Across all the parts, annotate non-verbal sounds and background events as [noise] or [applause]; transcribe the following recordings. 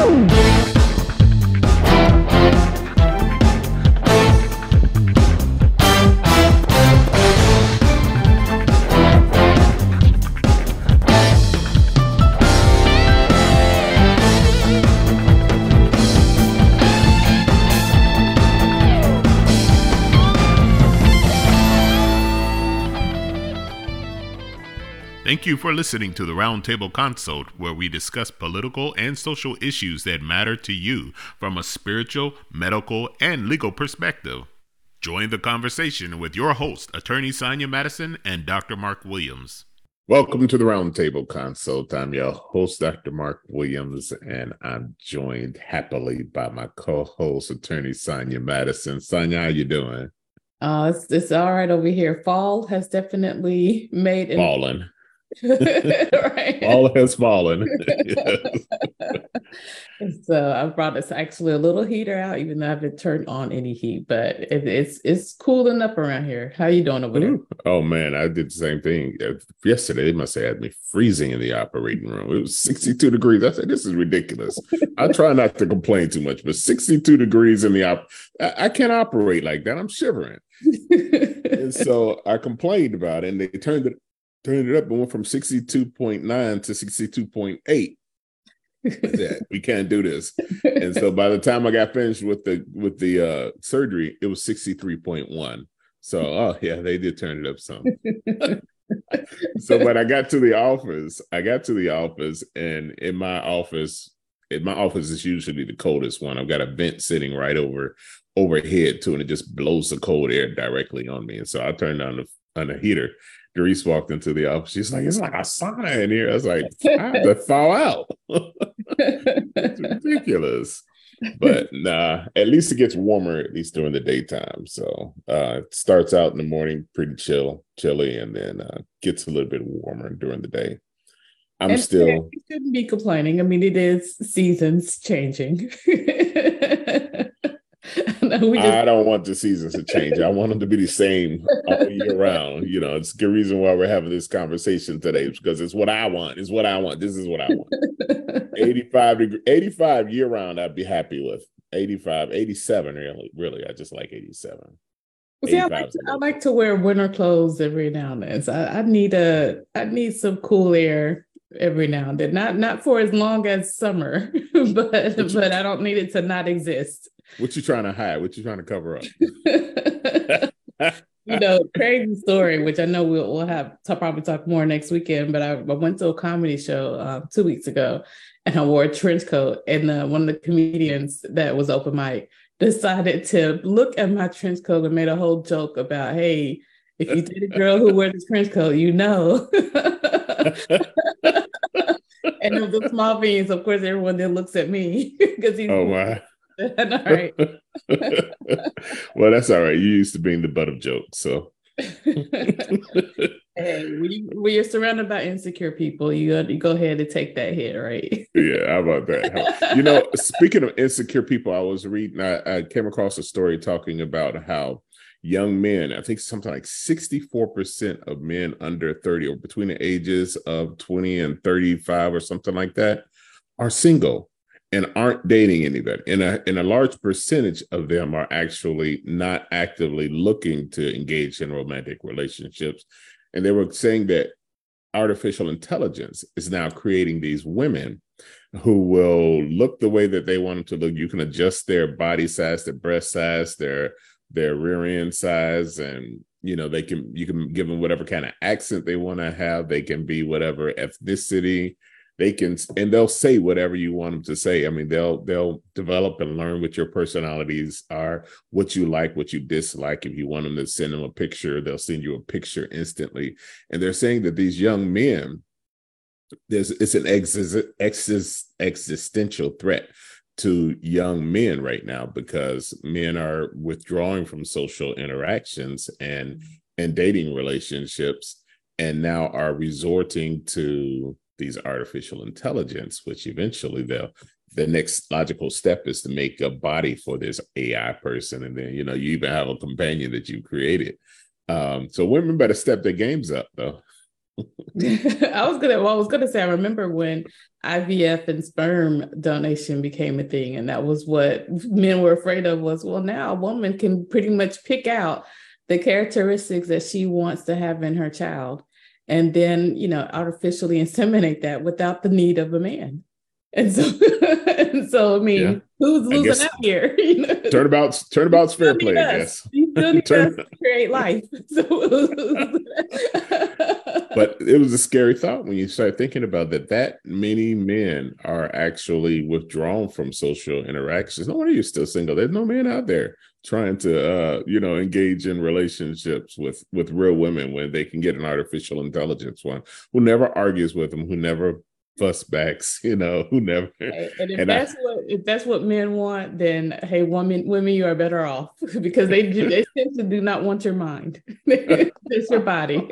Woo! Thank you for listening to the Roundtable Consult, where we discuss political and social issues that matter to you from a spiritual, medical, and legal perspective. Join the conversation with your host, Attorney Sonia Madison and Dr. Mark Williams. Welcome to the Roundtable Consult. I'm your host, Dr. Mark Williams, and I'm joined happily by my co-host, Attorney Sonia Madison. Sonia, how you doing? Uh, it's, it's all right over here. Fall has definitely made an, fallen. Right. All has fallen. [laughs] so I brought us actually a little heater out, even though I haven't turned on any heat, but it, it's it's cooling up around here. How you doing over there? Oh man, I did the same thing yesterday. They must have had me freezing in the operating room. It was 62 degrees. I said, this is ridiculous. I try not to complain too much, but 62 degrees in the op, I, I can't operate like that. I'm shivering. and so I complained about it, and they turned it turned it up and went from 62.9 to 62.8 we can't do this. And so by the time i got finished with the with the uh surgery it was 63.1 so oh yeah they did turn it up some. [laughs] So when i got to the office i got to the office and in my office in my office is usually the coldest one. I've got a vent sitting right over overhead too and it just blows the cold air directly on me. And so i turned on the on the heater Doris walked into the office. She's like, it's like a sauna in here. I was like, I have to [laughs] thaw out. it's ridiculous. But [laughs] nah, at least it gets warmer, at least during the daytime. So uh it starts out in the morning pretty chill, chilly, and then uh gets a little bit warmer during the day. I'm and still you shouldn't be complaining. I mean, it is seasons changing. [laughs] [laughs] just... I don't want the seasons to change. I want them to be the same all year round. You know, it's the reason why we're having this conversation today because it's what I want. It's what I want. This is what I want. [laughs] 85 degree, 85 year round, I'd be happy with. 85, 87, really, really. I just like 87. See, I like, to, I like to wear winter clothes every now and then. So I, I need a I need some cool air every now and then. Not not for as long as summer, [laughs] but but I don't need it to not exist. What you trying to hide? What you trying to cover up? [laughs] you know, crazy story, which I know we'll, we'll have to probably talk more next weekend. But I, I went to a comedy show uh, two weeks ago, and I wore a trench coat. And uh, one of the comedians that was open mic decided to look at my trench coat and made a whole joke about, "Hey, if you date a girl who wears this trench coat, you know." [laughs] and it was the small beans. Of course, everyone then looks at me [laughs] because he's. Oh wow [laughs] all right. [laughs] well, that's all right. You used to being the butt of jokes, so. [laughs] hey, when, you, when you're surrounded by insecure people, you you go ahead and take that hit, right? yeah, how about that? you know, speaking of insecure people, I was reading. I, I came across a story talking about how young men, I think something like 64% of men under 30 or between the ages of 20 and 35 or something like that are single and aren't dating anybody. And a, and a large percentage of them are actually not actively looking to engage in romantic relationships. And they were saying that artificial intelligence is now creating these women who will look the way that they want them to look. You can adjust their body size, their breast size, their their rear end size, and you know they can you can give them whatever kind of accent they want to have. They can be whatever ethnicity they can and they'll say whatever you want them to say. I mean, they'll they'll develop and learn what your personalities are, what you like, what you dislike. If you want them to send them a picture, they'll send you a picture instantly. And they're saying that these young men, there's it's an exis, exis, existential threat to young men right now because men are withdrawing from social interactions and and dating relationships and now are resorting to these artificial intelligence, which eventually they'll the next logical step is to make a body for this AI person, and then you know you even have a companion that you created. Um, so women better step their games up, though. [laughs] I was gonna. Well, I was gonna say. I remember when IVF and sperm donation became a thing, and that was what men were afraid of. Was well, now a woman can pretty much pick out the characteristics that she wants to have in her child, and then you know artificially inseminate that without the need of a man. And so, [laughs] and so I mean, yeah. who's losing out here? [laughs] You know? Turnabout's turnabout's fair play. Yes, you still need Turn- to create life. [laughs] So, but it was a scary thought when you start thinking about that. That many men are actually withdrawn from social interactions. No wonder you're still single. There's no man out there trying to, uh, you know, engage in relationships with with real women when they can get an artificial intelligence one who never argues with them, who never fuss backs [laughs] you know, who never. And if and that's I, what if that's what men want, then hey, women, women, you are better off [laughs] because they do, they simply do not want your mind. [laughs] it's your body.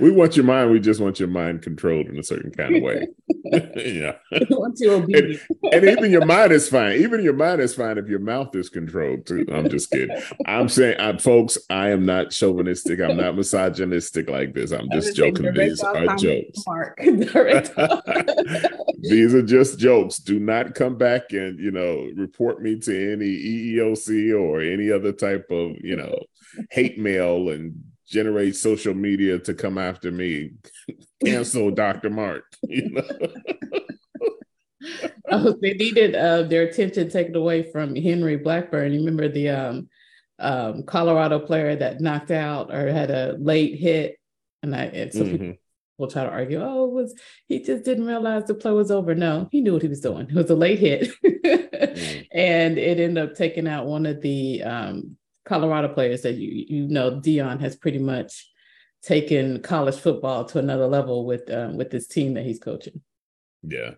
We want your mind. We just want your mind controlled in a certain kind of way. [laughs] [laughs] yeah. want you obedient. And, and, even your mind is fine. Even your mind is fine if your mouth is controlled too. I'm just kidding. I'm saying, I'm, folks, I am not chauvinistic. I'm not misogynistic like this. I'm just joking. These are jokes. [laughs] These are just jokes. Do not come back and you know report me to any EEOC or any other type of you know hate mail and generate social media to come after me. [laughs] Cancel Dr. Mark. You know? [laughs] oh, they needed uh, their attention taken away from Henry Blackburn. You remember the um, um, Colorado player that knocked out or had a late hit, and I and so mm-hmm. people try to argue, oh, it was he just didn't realize the play was over. No, he knew what he was doing. It was a late hit, [laughs] mm. and it ended up taking out one of the um, Colorado players that you you know Deion has pretty much taken college football to another level with um, with this team that he's coaching. Yeah,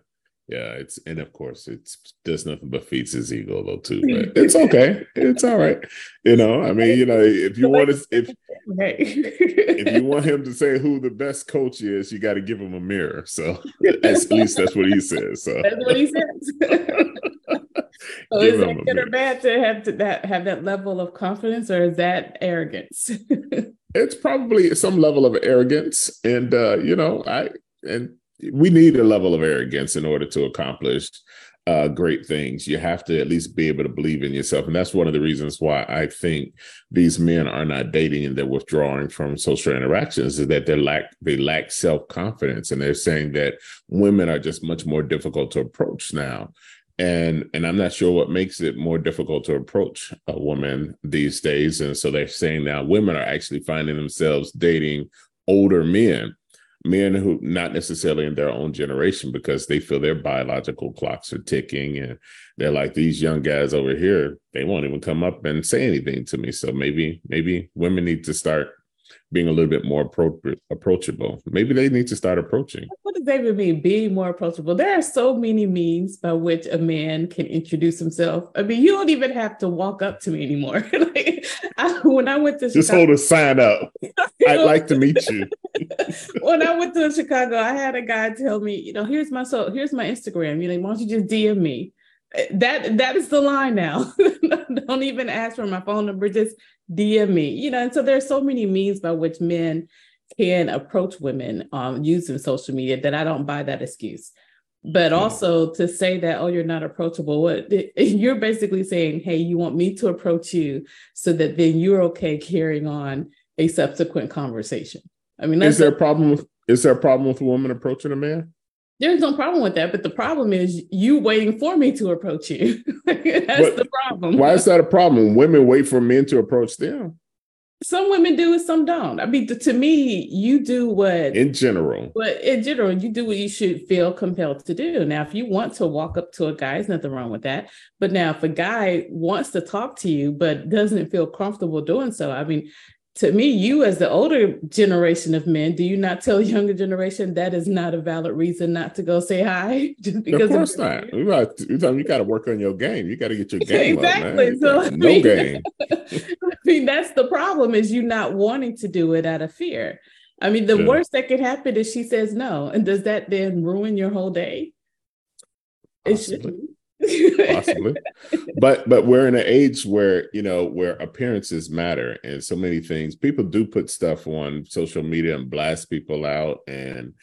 yeah. It's and of course it's does nothing but feeds his ego though too. [laughs] But it's okay. it's all right. You know, I mean, you know, if you want to if if you want him to say who the best coach is, you got to give him a mirror. So at least that's what he says. So that's what he says. [laughs] So is that good or bad to have to that have that level of confidence, or is that arrogance? [laughs] it's probably some level of arrogance, and uh, you know, I and we need a level of arrogance in order to accomplish uh, great things. You have to at least be able to believe in yourself, and that's one of the reasons why I think these men are not dating and they're withdrawing from social interactions. Is that they lack they lack self confidence, and they're saying that women are just much more difficult to approach now and and i'm not sure what makes it more difficult to approach a woman these days. And so they're saying now women are actually finding themselves dating older men men who not necessarily in their own generation because they feel their biological clocks are ticking and they're like these young guys over here they won't even come up and say anything to me. So maybe maybe women need to start being a little bit more appro- approachable. Maybe they need to start approaching. What does that even mean? Being more approachable. There are so many means by which a man can introduce himself. I mean, you don't even have to walk up to me anymore. [laughs] like I, when I went to just Chicago, hold a sign up. I'd like to meet you. [laughs] when I went to Chicago, I had a guy tell me, you know, here's my so here's my Instagram. You know, why don't you just DM me? That that is the line now. [laughs] Don't even ask for my phone number. Just DM me, you know, and so there's so many means by which men can approach women um, using social media that I don't buy that excuse. But also to say that, oh, you're not approachable, what [laughs] you're basically saying, hey, you want me to approach you so that then you're okay carrying on a subsequent conversation. I mean, is there a problem with is there a problem with a woman approaching a man? There's no problem with that, but the problem is you waiting for me to approach you. [laughs] That's but the problem. Why is that a problem? Women wait for men to approach them. Some women do and some don't. I mean, to me, you do what in general. But in general, you do what you should feel compelled to do. Now, if you want to walk up to a guy, there's nothing wrong with that. But now, if a guy wants to talk to you but doesn't feel comfortable doing so, I mean, to me, you as the older generation of men, do you not tell younger generation that is not a valid reason not to go say hi? [laughs] Just because of course of not. You got, you got to work on your game. You got to get your game exactly. Up, so, no mean, game. [laughs] I mean, that's the problem is you not wanting to do it out of fear. I mean, the yeah. worst that could happen is she says no, and does that then ruin your whole day? It shouldn't. [laughs] possibly but but we're in an age where you know where appearances matter and so many things people do put stuff on social media and blast people out and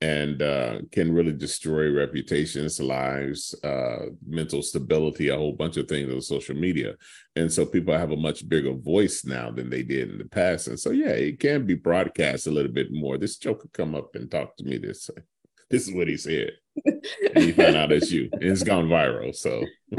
and uh, can really destroy reputations, lives, uh, mental stability, a whole bunch of things on social media. And so people have a much bigger voice now than they did in the past. And so, yeah, it can be broadcast a little bit more. This joker come up and talk to me this this is what he said. [laughs] and he found out it's you. And it's gone viral. So [laughs]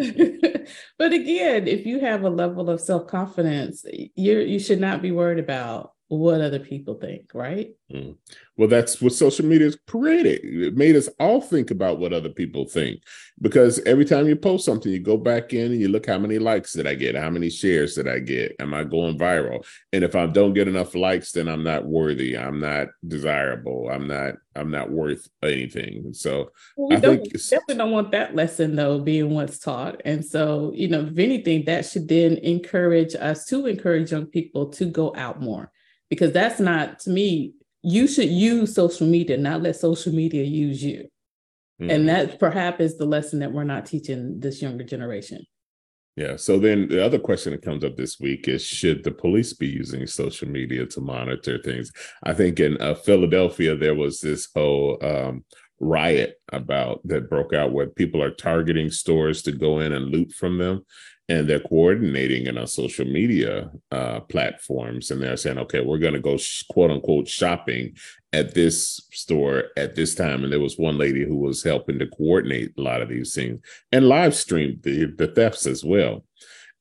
but again, if you have a level of self-confidence, you you should not be worried about what other people think, right? Mm. Well, that's what social media has created. It made us all think about what other people think. Because every time you post something, you go back in and you look how many likes did I get? How many shares did I get? Am I going viral? And if I don't get enough likes, then I'm not worthy. I'm not desirable. I'm not, I'm not worth anything. So well, we I think definitely don't want that lesson though being once taught. And so, you know, if anything, that should then encourage us to encourage young people to go out more because that's not to me you should use social media not let social media use you. Mm-hmm. and that perhaps is the lesson that we're not teaching this younger generation. Yeah so then the other question that comes up this week is should the police be using social media to monitor things? I think in uh, philadelphia there was this whole um, riot about that broke out where people are targeting stores to go in and loot from them and they're coordinating in our social media uh, platforms and they're saying okay we're going to go quote unquote shopping at this store at this time. And there was one lady who was helping to coordinate a lot of these things and live stream the, the thefts as well.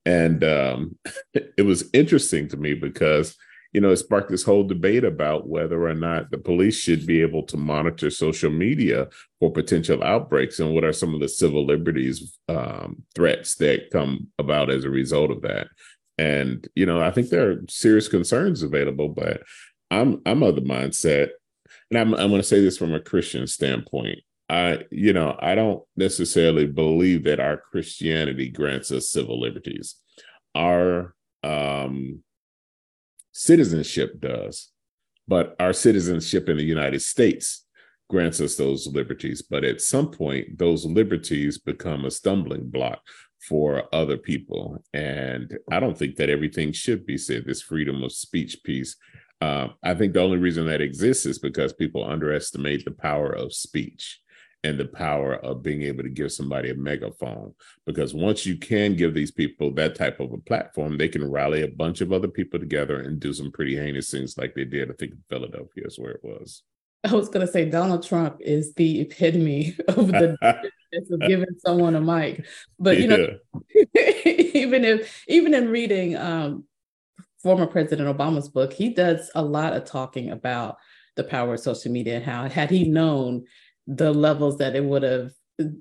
And um, [laughs] it was interesting to me because you know, it sparked this whole debate about whether or not the police should be able to monitor social media for potential outbreaks and what are some of the civil liberties um, threats that come about as a result of that. And you know, I think there are serious concerns available, but I'm I'm of the mindset, and I'm I'm going to say this from a Christian standpoint. I, you know, I don't necessarily believe that our Christianity grants us civil liberties. Our um, citizenship does, but our citizenship in the United States grants us those liberties. But at some point, those liberties become a stumbling block for other people. And I don't think that everything should be said, this freedom of speech piece. Uh, I think the only reason that exists is because people underestimate the power of speech and the power of being able to give somebody a megaphone. Because once you can give these people that type of a platform, they can rally a bunch of other people together and do some pretty heinous things like they did. I think in Philadelphia is where it was. I was going to say Donald Trump is the epitome of the [laughs] [laughs] of giving someone a mic. But you know, [laughs] even if even in reading um, former President Obama's book, he does a lot of talking about the power of social media and how had he known the levels that it would have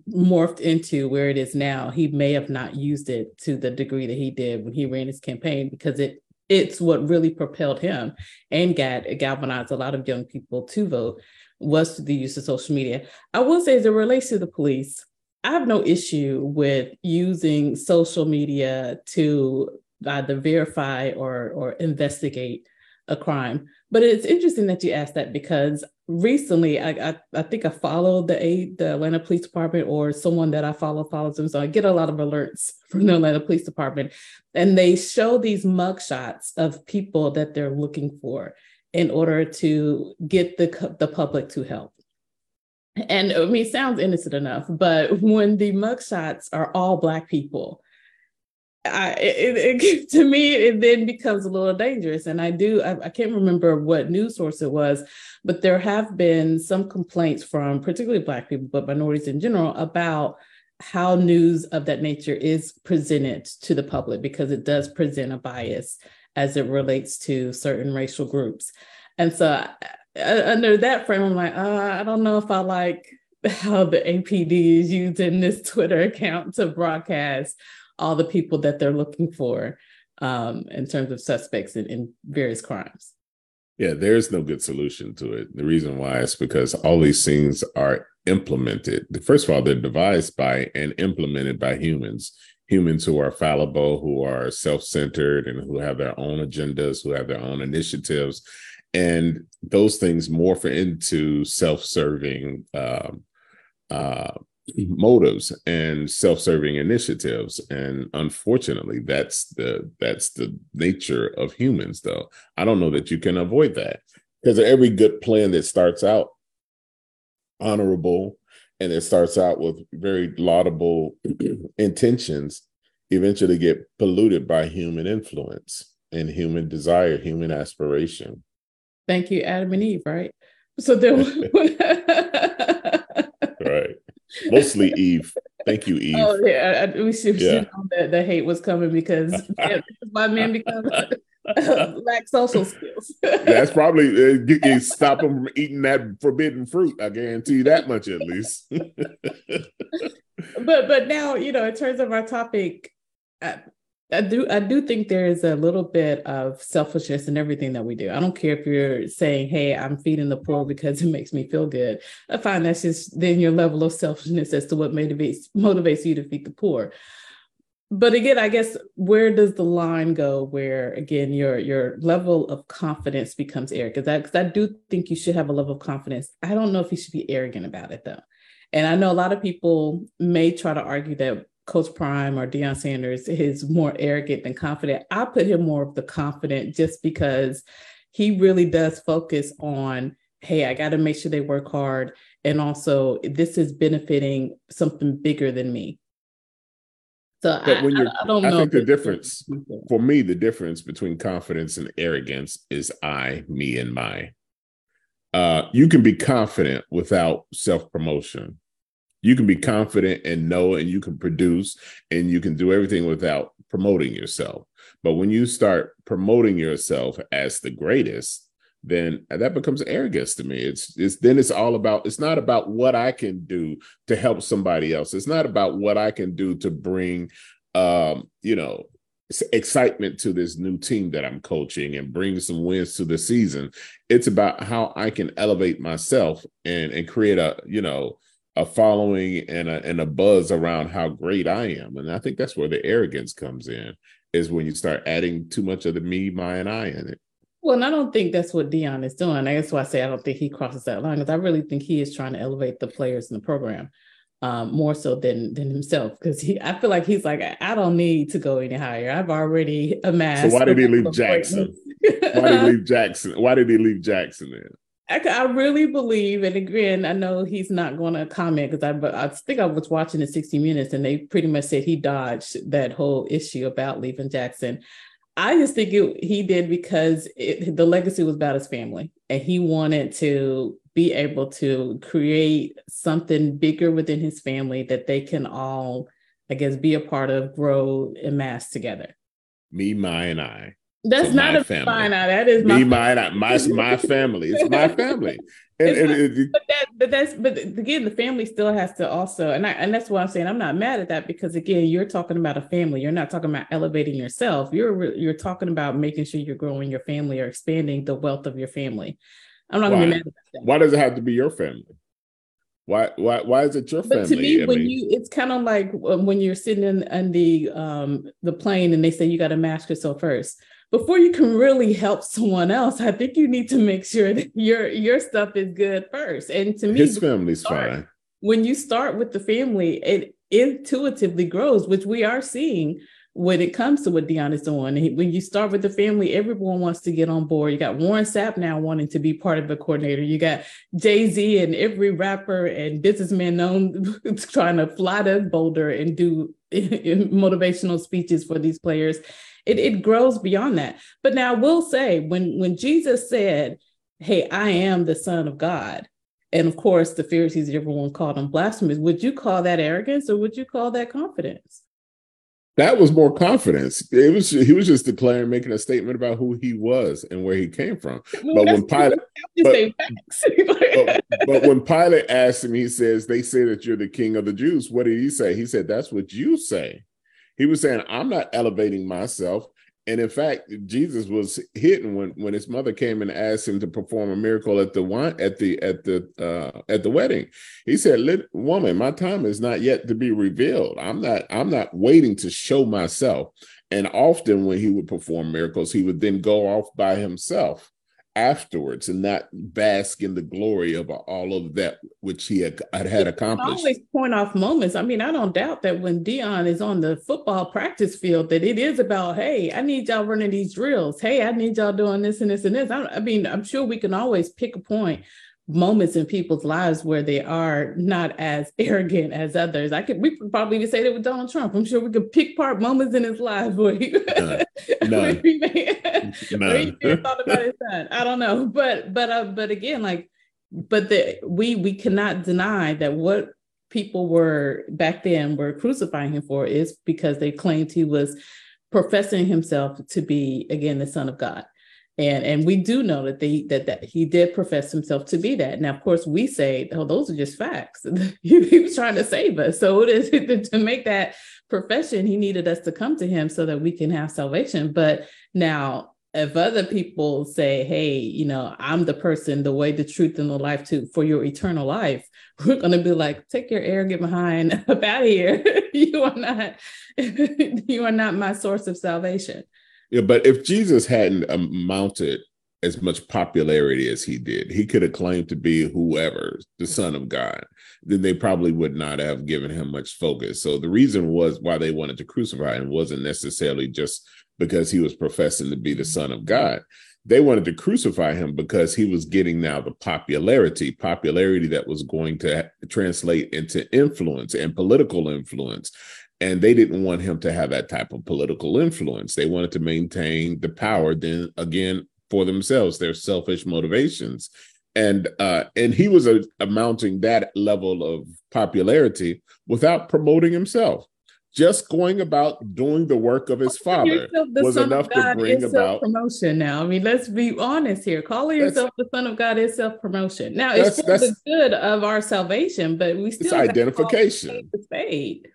morphed into where it is now, he may have not used it to the degree that he did when he ran his campaign because it it's what really propelled him and got galvanized a lot of young people to vote was the use of social media. I will say as it relates to the police, I have no issue with using social media to either verify or or investigate a crime. But it's interesting that you asked that because recently I, I, I think I followed the a, the Atlanta Police Department or someone that I follow follows them. So I get a lot of alerts [laughs] from the Atlanta Police Department. And they show these mugshots of people that they're looking for in order to get the, the public to help. And I mean, it sounds innocent enough, but when the mugshots are all Black people, I, it, it, [laughs] to me, it then becomes a little dangerous. And I do, I, I, can't remember what news source it was, but there have been some complaints from particularly Black people, but minorities in general, about how news of that nature is presented to the public because it does present a bias as it relates to certain racial groups. And so, under that frame, I'm like, uh, I don't know if I like [laughs] how the APD is using this Twitter account to broadcast all the people that they're looking for um, in terms of suspects in, in various crimes. Yeah, there's no good solution to it. The reason why is because all these things are implemented. First of all, they're devised by and implemented by humans, humans who are fallible, who are self centered, and who have their own agendas, who have their own initiatives. And those things morph into self serving um, uh, motives and self-serving initiatives. And unfortunately that's the that's the nature of humans though. I don't know that you can avoid that because every good plan that starts out honorable and it starts out with very laudable [clears throat] intentions eventually get polluted by human influence and human desire human aspiration. Thank you adam and eve right? So then right [laughs] mostly eve thank you [laughs] eve oh yeah I, we should, yeah. know that the hate was coming because [laughs] my men become [laughs] lack social skills. That's probably uh, stop them from eating that forbidden fruit. I guarantee that much at least. but but now you know, in terms of our topic, I, I do I do think there is a little bit of selfishness in everything that we do. I don't care if you're saying, "Hey, I'm feeding the poor because it makes me feel good." I find that's just then your level of selfishness as to what motivates motivates you to feed the poor but again i guess where does the line go where again your your level of confidence becomes arrogant because I, I do think you should have a level of confidence i don't know if you should be arrogant about it though and i know a lot of people may try to argue that coach prime or Deion sanders is more arrogant than confident i put him more of the confident just because he really does focus on hey i got to make sure they work hard and also this is benefiting something bigger than me so but I, when you're, I, I don't I think the difference for me, the difference between confidence and arrogance is I, me, and my. Uh, you can be confident without self promotion. You can be confident and know, and you can produce, and you can do everything without promoting yourself. But when you start promoting yourself as the greatest, then that becomes arrogance to me. It's it's then it's all about it's not about what I can do to help somebody else. It's not about what I can do to bring um, you know, excitement to this new team that I'm coaching and bring some wins to the season. It's about how I can elevate myself and and create a, you know, a following and a and a buzz around how great I am. And I think that's where the arrogance comes in is when you start adding too much of the me, my, and I in it. Well, and I don't think that's what Deion is doing. That's why I say I don't think he crosses that line because I really think he is trying to elevate the players in the program um, more so than than himself. Because he, I feel like he's like, I don't need to go any higher. I've already amassed. So why did he leave Jackson? why did he leave Jackson? Why did he leave Jackson then? I, I really believe, and again, I know he's not going to comment because I, but I think I was watching the 60 Minutes and they pretty much said he dodged that whole issue about leaving Jackson. I just think it, he did because it, the legacy was about his family, and he wanted to be able to create something bigger within his family that they can all, I guess, be a part of, grow, and mass together. Me, my, and I. That's not a family. Fine, that is me, my, my, my, my family. It's my family. And, and, and, but, that, but that's but again, the family still has to also, and I and that's why I'm saying I'm not mad at that because again, you're talking about a family. You're not talking about elevating yourself. You're you're talking about making sure you're growing your family or expanding the wealth of your family. I'm not gonna be mad at that. Why does it have to be your family? Why why why is it your family? But to me, I when mean, you it's kind of like when you're sitting in, in the um the plane and they say you got to mask yourself first before you can really help someone else, I think you need to make sure that your your stuff is good first. And to me, his family's start, fine. When you start with the family, it intuitively grows, which we are seeing when it comes to what Deion is doing. When you start with the family, everyone wants to get on board. You got Warren Sapp now wanting to be part of the coordinator. You got Jay Z and every rapper and businessman known [laughs] trying to fly to Boulder and do [laughs] motivational speeches for these players it, it grows beyond that. But now we'll say when when Jesus said, Hey, I am the Son of God, and of course the Pharisees, everyone called him blasphemous, would you call that arrogance or would you call that confidence? That was more confidence. It was he was just declaring, making a statement about who he was and where he came from. But when Pilate, but, [laughs] but, but, when Pilate asked him, he says, "They say that you're the King of the Jews." What did he say? He said, "That's what you say." He was saying, I'm not elevating myself. And in fact, Jesus was hidden when when his mother came and asked him to perform a miracle at the wine at the at the uh, at the wedding. He said, "Woman, my time is not yet to be revealed. I'm not I'm not waiting to show myself." And often when he would perform miracles, he would then go off by himself afterwards and not bask in the glory of all of that which he had had, accomplished. Always point off moments. I mean, I don't doubt that when Deion is on the football practice field, that it is about, hey, I need y'all running these drills. Hey, I need y'all doing this and this and this. I, I mean, I'm sure we can always pick a point moments in people's lives where they are not as [laughs] arrogant as others. I could we could probably even say that with Donald Trump. I'm sure we could pick part moments in his life where he, None. [laughs] [laughs] where he, may, where he thought about his son. I don't know, but but uh, but again, like, but the we we cannot deny that what people were back then were crucifying him for is because they claimed he was professing himself to be again the son of God and and we do know that they that that he did profess himself to be that. Now of course we say oh those are just facts [laughs] he, was trying to save us. So it is [laughs] to make that profession he needed us to come to him so that we can have salvation. But now if other people say hey you know i'm the person the way the truth and the life to for your eternal life [laughs] we're going to be like take your arrogant behind up out of here. You are not you are not my source of salvation yeah, but if Jesus hadn't um, amounted as much popularity as he did, he could have claimed to be whoever, the Son of God. Then they probably would not have given him much focus. So the reason was why they wanted to crucify him wasn't necessarily just because he was professing to be the Son of God. They wanted to crucify him because he was getting now the popularity, popularity that was going to translate into influence and political influence. And they didn't want him to have that type of political influence. They wanted to maintain the power, then again, for themselves, their selfish motivations. And uh, and he was a, amounting that level of popularity without promoting himself. Just going about doing the work of his father was enough to bring about promotion. Now, I mean, let's be honest here. Calling yourself the Son of God is self promotion. Now, it's for the good of our salvation, but we still it's identification. Spade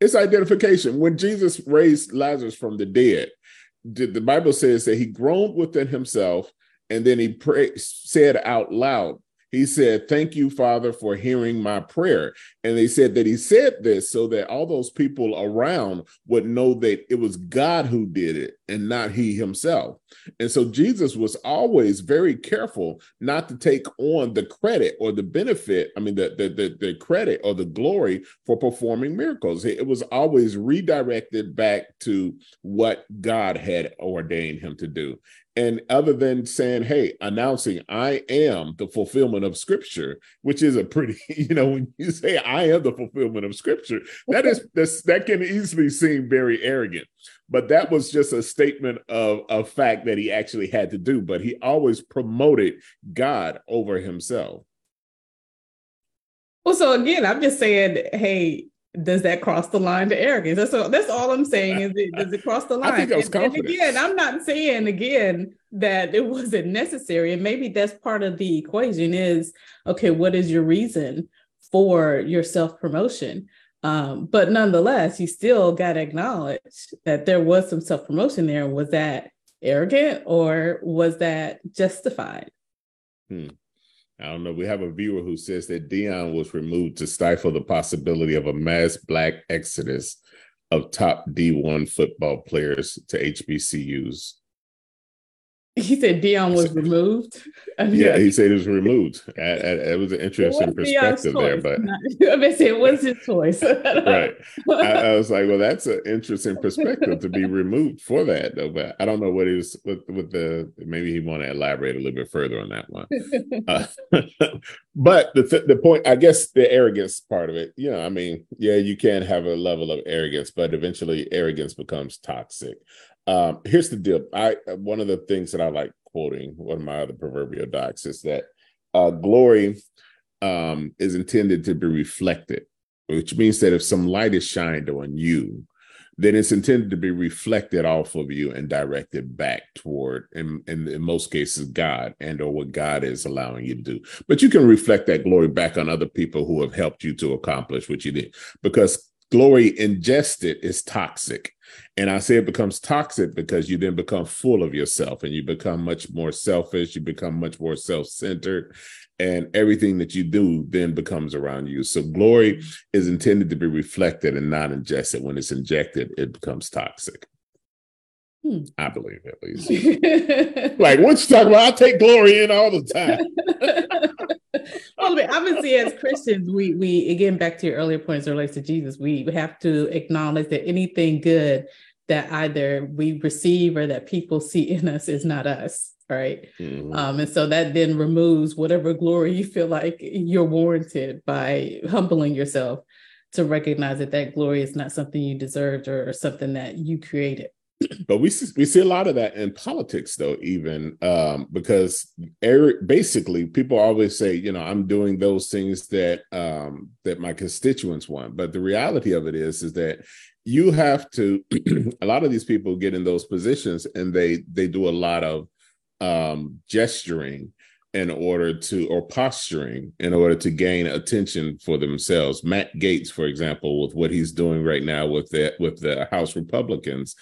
it's identification. When Jesus raised Lazarus from the dead, did the Bible says that he groaned within himself and then he said out loud, he said, Thank you, Father, for hearing my prayer. And they said that he said this so that all those people around would know that it was God who did it and not he himself. And so Jesus was always very careful not to take on the credit or the benefit, I mean, the, the, the, the credit or the glory for performing miracles. It was always redirected back to what God had ordained him to do. And other than saying, hey, announcing I am the fulfillment of scripture, which is a pretty, [laughs] you know, when you say I am the fulfillment of scripture, that is [laughs] that's, that can easily seem very arrogant. But that was just a statement of a fact that he actually had to do. But he always promoted God over himself. Well, so again, I'm just saying, hey, does that cross the line to arrogance? That's all, that's all I'm saying. Is it does it cross the line? [laughs] I think was and, and again, I'm not saying again that it wasn't necessary, and maybe that's part of the equation. Is okay, what is your reason for your self promotion? Um, but nonetheless, you still got to acknowledge that there was some self promotion there. Was that arrogant or was that justified? Hmm. I don't know. We have a viewer who says that Deion was removed to stifle the possibility of a mass black exodus of top D1 football players to HBCUs. He said Deion was removed. [laughs] yeah, he said it was removed. It was an interesting was perspective there, but [laughs] I mean, it was his choice. [laughs] right. I, I, was like, well, that's an interesting perspective to be removed for that, though. But I don't know what he was with, with the. Maybe he want to elaborate a little bit further on that one. Uh, but the th- the point, I guess, the arrogance part of it. You know, I mean, yeah, you can have a level of arrogance, but eventually, arrogance becomes toxic. Um, here's the deal. I one of the things that I like quoting one of my other proverbial docs is that uh, glory um, is intended to be reflected, which means that if some light is shined on you, then it's intended to be reflected off of you and directed back toward, in, in, in most cases, God and or what God is allowing you to do. But you can reflect that glory back on other people who have helped you to accomplish what you did, because glory ingested is toxic. And I say it becomes toxic because you then become full of yourself and you become much more selfish, you become much more self centered, and everything that you do then becomes around you. So, glory is intended to be reflected and not ingested. When it's injected, it becomes toxic. Hmm. I believe at least. [laughs] like what you talking about? I take glory in all the time. [laughs] well, obviously, as Christians, we we again back to your earlier points relates to Jesus. We have to acknowledge that anything good that either we receive or that people see in us is not us right mm-hmm. um, and so that then removes whatever glory you feel like you're warranted by humbling yourself to recognize that that glory is not something you deserved or, or something that you created but we see, we see a lot of that in politics though even um, because Eric, basically people always say you know i'm doing those things that um, that my constituents want. But the reality of it is is that you have to [clears throat] a lot of these people get in those positions and they they do a lot of um, gesturing in order to or posturing in order to gain attention for themselves. Matt Gaetz, for example with what he's doing right now with the with the house republicans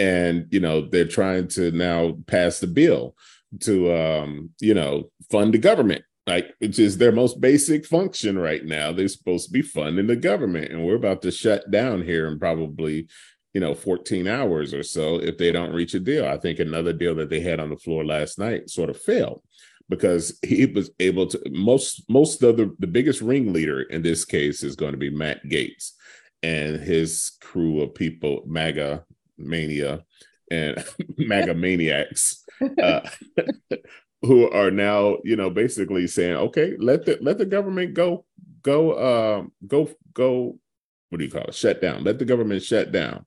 and you know they're trying to now pass the bill to um you know fund the government. Like which is their most basic function right now. They're supposed to be funding the government and we're about to shut down here in probably you know 14 hours or so if they don't reach a deal. I think another deal that they had on the floor last night sort of failed because he was able to most most of the the biggest ringleader in this case is going to be matt gaetz and his crew of people maga mania and [laughs] maga maniacs [laughs] uh, [laughs] who are now you know basically saying okay let the let the government go go um go go what do you call it? Shut down. Let the government shut down.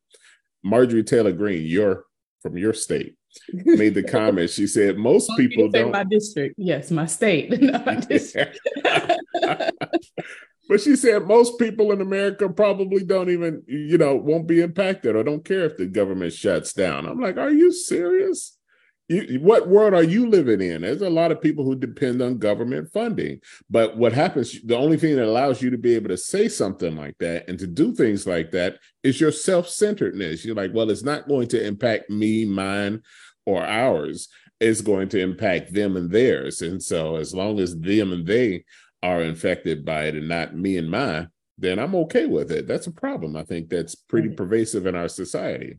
Marjorie taylor greene your from your state made the comment. She said most people don't my district. Yes my state not my district but she said most people in america probably don't even you know won't be impacted or don't care if the government shuts down i'm like are you serious you, what world are you living in? There's a lot of people who depend on government funding. But what happens, the only thing that allows you to be able to say something like that and to do things like that is your self centeredness. You're like, well, it's not going to impact me, mine, or ours. It's going to impact them and theirs. And so, as long as them and they are infected by it and not me and mine, then I'm okay with it. That's a problem. I think that's pretty pervasive in our society.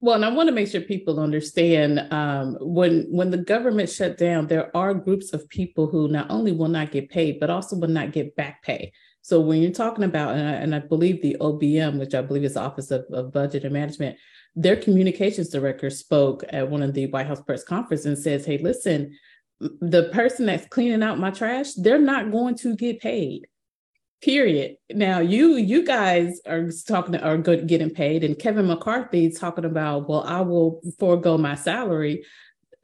Well, and I want to make sure people understand um, when when the government shut down, there are groups of people who not only will not get paid, but also will not get back pay. So when you're talking about, and I, and I believe the OBM, which I believe is the Office of, of Budget and Management, their communications director spoke at one of the White House press conference and says, "Hey, listen, the person that's cleaning out my trash, they're not going to get paid." period now you you guys are talking are good getting paid and kevin mccarthy talking about well i will forego my salary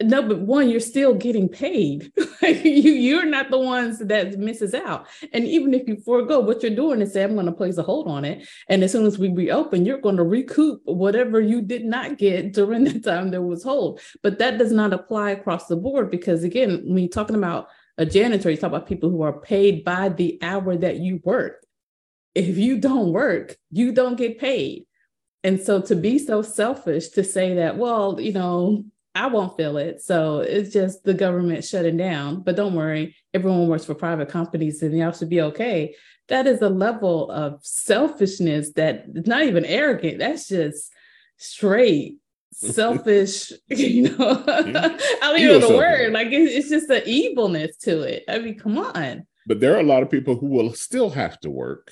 no but one you're still getting paid [laughs] you you're not the ones that misses out and even if you forego what you're doing is say i'm going to place a hold on it and as soon as we reopen you're going to recoup whatever you did not get [laughs] during the time there was hold but that does not apply across the board because again when you're talking about a janitor, you talk about people who are paid by the hour that you work. If you don't work, you don't get paid. And so to be so selfish to say that, well, you know, I won't feel it. So it's just the government shutting down. But don't worry, everyone works for private companies and y'all should be okay. That is a level of selfishness that is not even arrogant. That's just straight [laughs] selfish, [laughs] you know. [laughs] I don't even know the word. Like it's, it's just an evilness to it. I mean, come on. But there are a lot of people who will still have to work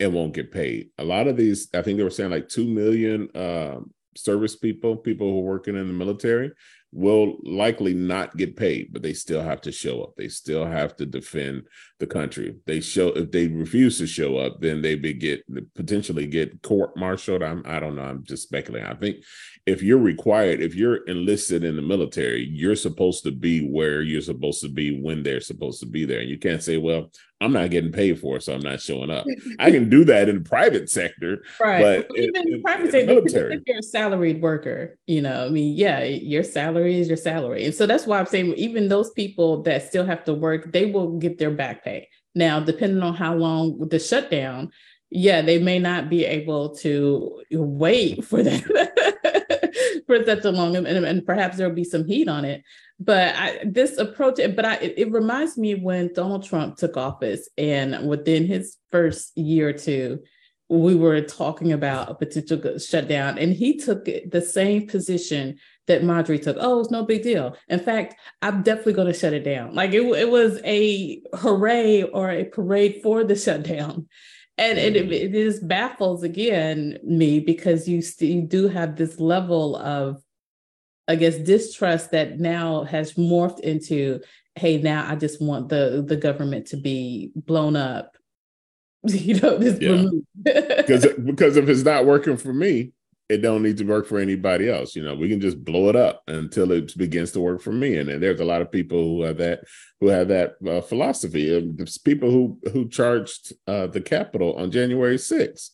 and won't get paid. A lot of these, I think they were saying like two million um, service people, people who are working in the military, will likely not get paid, but they still have to show up. They still have to defend the country. They show if they refuse to show up, then they be get potentially get court martialed. I'm I don't know. I'm just speculating. I think if you're required, if you're enlisted in the military, you're supposed to be where you're supposed to be when they're supposed to be there. And you can't say, well, I'm not getting paid for so I'm not showing up. I can do that in the private sector, right? But even in, private sector, military. if you're a salaried worker, you know, I mean, yeah, your salary is your salary, and so that's why I'm saying even those people that still have to work, they will get their back pay. Now, depending on how long the shutdown, yeah, they may not be able to wait for that [laughs] for such a long, and, and perhaps there'll be some heat on it but I, this approach, but I, it, it reminds me when Donald Trump took office, and within his first year or two, we were talking about a potential shutdown, and he took the same position that Marjorie took. Oh, it's no big deal. In fact, I'm definitely going to shut it down. Like it, it was a hooray or a parade for the [laughs] shutdown. And, and it, it just baffles again me because you, st- you do have this level of, I guess, distrust that now has morphed into, hey, now I just want the the government to be blown up. [laughs] You know, this yeah. because [laughs] because if it's not working for me, it don't need to work for anybody else. You know, we can just blow it up until it begins to work for me. And, and there's a lot of people who have that who have that uh, philosophy. There's people who who charged uh, the Capitol on January 6th.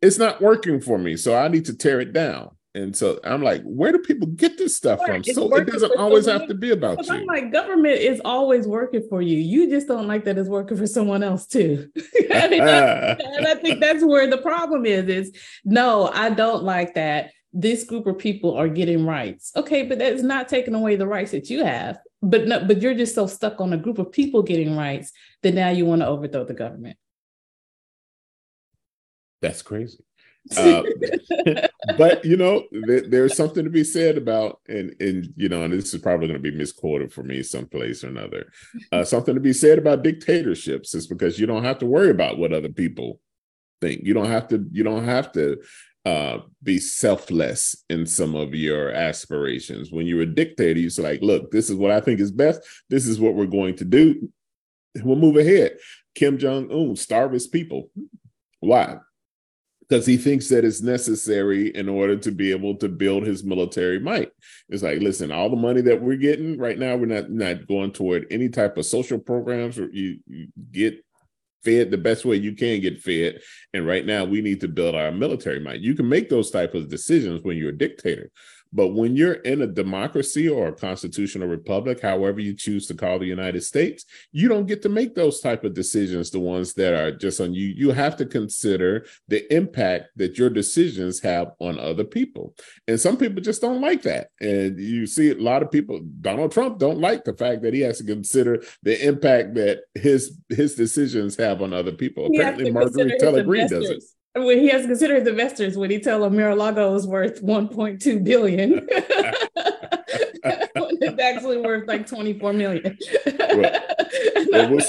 It's not working for me, so I need to tear it down. And so I'm like, where do people get this stuff from? so it doesn't always have to be about you. I'm like, government is always working for you. You just don't like that it's working for someone else too. [laughs] I mean, and I think that's where the problem is. Is no, I don't like that. This group of people are getting rights. Okay, but that's not taking away the rights that you have. But no, but you're just so stuck on a group of people getting rights that now you want to overthrow the government. That's crazy. Uh, [laughs] but you know, th- there's something to be said about, and and you know, and this is probably going to be misquoted for me someplace or another. Uh, something to be said about dictatorships is because you don't have to worry about what other people think. You don't have to. You don't have to uh, be selfless in some of your aspirations. When you're a dictator, you're like, look, this is what I think is best. This is what we're going to do. We'll move ahead. Kim Jong Un starve his people. Why? Because he thinks that it's necessary in order to be able to build his military might. It's like, listen, all the money that we're getting right now, we're not not going toward any type of social programs or you, you get fed the best way you can get fed. And right now we need to build our military might. You can make those type of decisions when you're a dictator. But when you're in a democracy or a constitutional republic, however you choose to call the United States, you don't get to make those type of decisions, the ones that are just on you. You have to consider the impact that your decisions have on other people. And some people just don't like that. And you see a lot of people, Donald Trump don't like the fact that he has to consider the impact that his his decisions have on other people. Apparently Marjorie Taylor Greene does it when he has to consider his investors when he tell them Mar-a-Lago is worth 1.2 billion [laughs] it's actually worth like 24 million. well, well, we'll,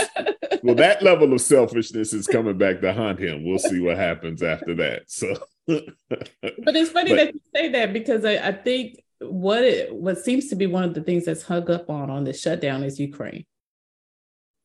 well, that level of selfishness is coming back to haunt him. We'll see what happens after that. So, [laughs] but it's funny but, that you say that because I, I think what it, what seems to be one of the things that's hung up on on the shutdown is Ukraine.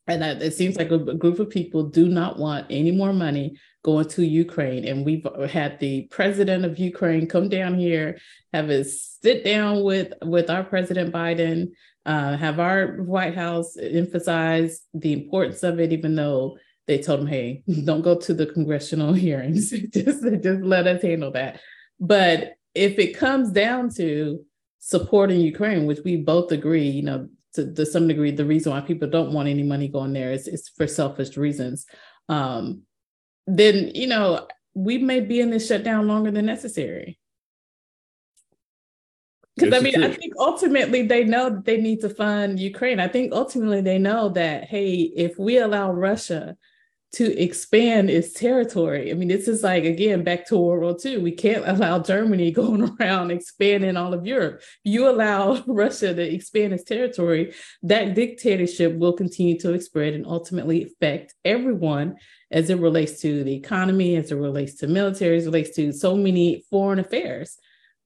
And that it seems like a, a group of people do not want any more money going to Ukraine. And we've had the president of Ukraine come down here, have a sit down with, with our President Biden, uh, have our White House emphasize the importance of it, even though they told him, hey, [laughs] don't go to the congressional [laughs] hearings, [laughs] just, just let us handle that. But if it comes down to supporting Ukraine, which we both agree, you know, to, to some degree, the reason why people don't want any money going there is, is for selfish reasons. Um, then you know we may be in this shutdown longer than necessary. Because I mean, I think ultimately they know that they need to fund Ukraine. I think ultimately they know that hey, if we allow Russia to expand its territory. I mean, this is like again back to World War II. We can't [laughs] allow Germany [laughs] going around expanding all of Europe. You allow [laughs] Russia to expand its territory, that dictatorship will continue to spread and ultimately affect everyone as it relates to the economy, as it relates to military, as it relates to so many foreign affairs.